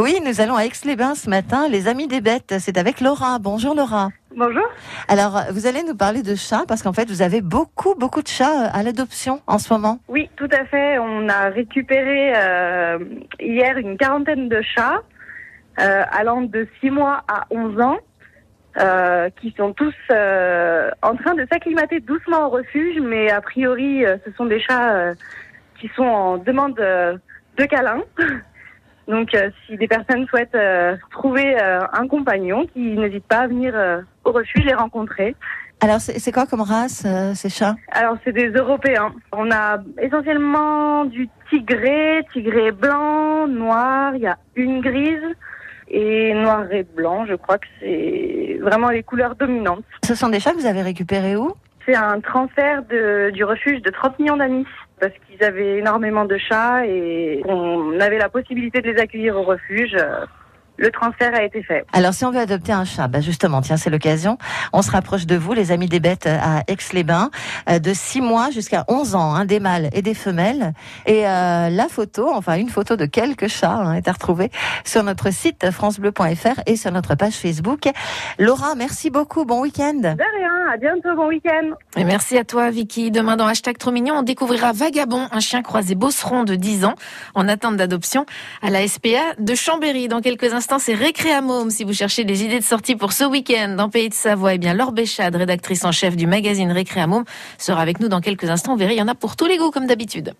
Oui, nous allons à Aix-les-Bains ce matin, les Amis des Bêtes. C'est avec Laura. Bonjour Laura. Bonjour. Alors, vous allez nous parler de chats parce qu'en fait, vous avez beaucoup, beaucoup de chats à l'adoption en ce moment. Oui, tout à fait. On a récupéré euh, hier une quarantaine de chats euh, allant de 6 mois à 11 ans. Euh, qui sont tous euh, en train de s'acclimater doucement au refuge, mais a priori, euh, ce sont des chats euh, qui sont en demande euh, de câlin. Donc, euh, si des personnes souhaitent euh, trouver euh, un compagnon, qui n'hésitent pas à venir au refuge les rencontrer. Alors, c'est quoi comme race ces chats? Alors, c'est des Européens. On a essentiellement du tigré, tigré blanc, noir, il y a une grise et noir et blanc. Je crois que c'est vraiment les couleurs dominantes. Ce sont des chats que vous avez récupérés où? C'est un transfert de, du refuge de 30 millions d'amis parce qu'ils avaient énormément de chats et on avait la possibilité de les accueillir au refuge. Le transfert a été fait. Alors, si on veut adopter un chat, bah justement, tiens, c'est l'occasion. On se rapproche de vous, les Amis des Bêtes à Aix-les-Bains, euh, de 6 mois jusqu'à 11 ans, hein, des mâles et des femelles. Et euh, la photo, enfin une photo de quelques chats, hein, est à retrouver sur notre site francebleu.fr et sur notre page Facebook. Laura, merci beaucoup. Bon week-end. De rien, à bientôt, bon week-end. Et merci à toi, Vicky. Demain, dans Hashtag Trop Mignon, on découvrira Vagabond, un chien croisé bosseron de 10 ans, en attente d'adoption à la SPA de Chambéry. Dans quelques instants, c'est Récréamôme. Si vous cherchez des idées de sortie pour ce week-end dans Pays de Savoie, eh bien, Laure Béchade, rédactrice en chef du magazine Récréamôme, sera avec nous dans quelques instants. Vous verrez, il y en a pour tous les goûts, comme d'habitude.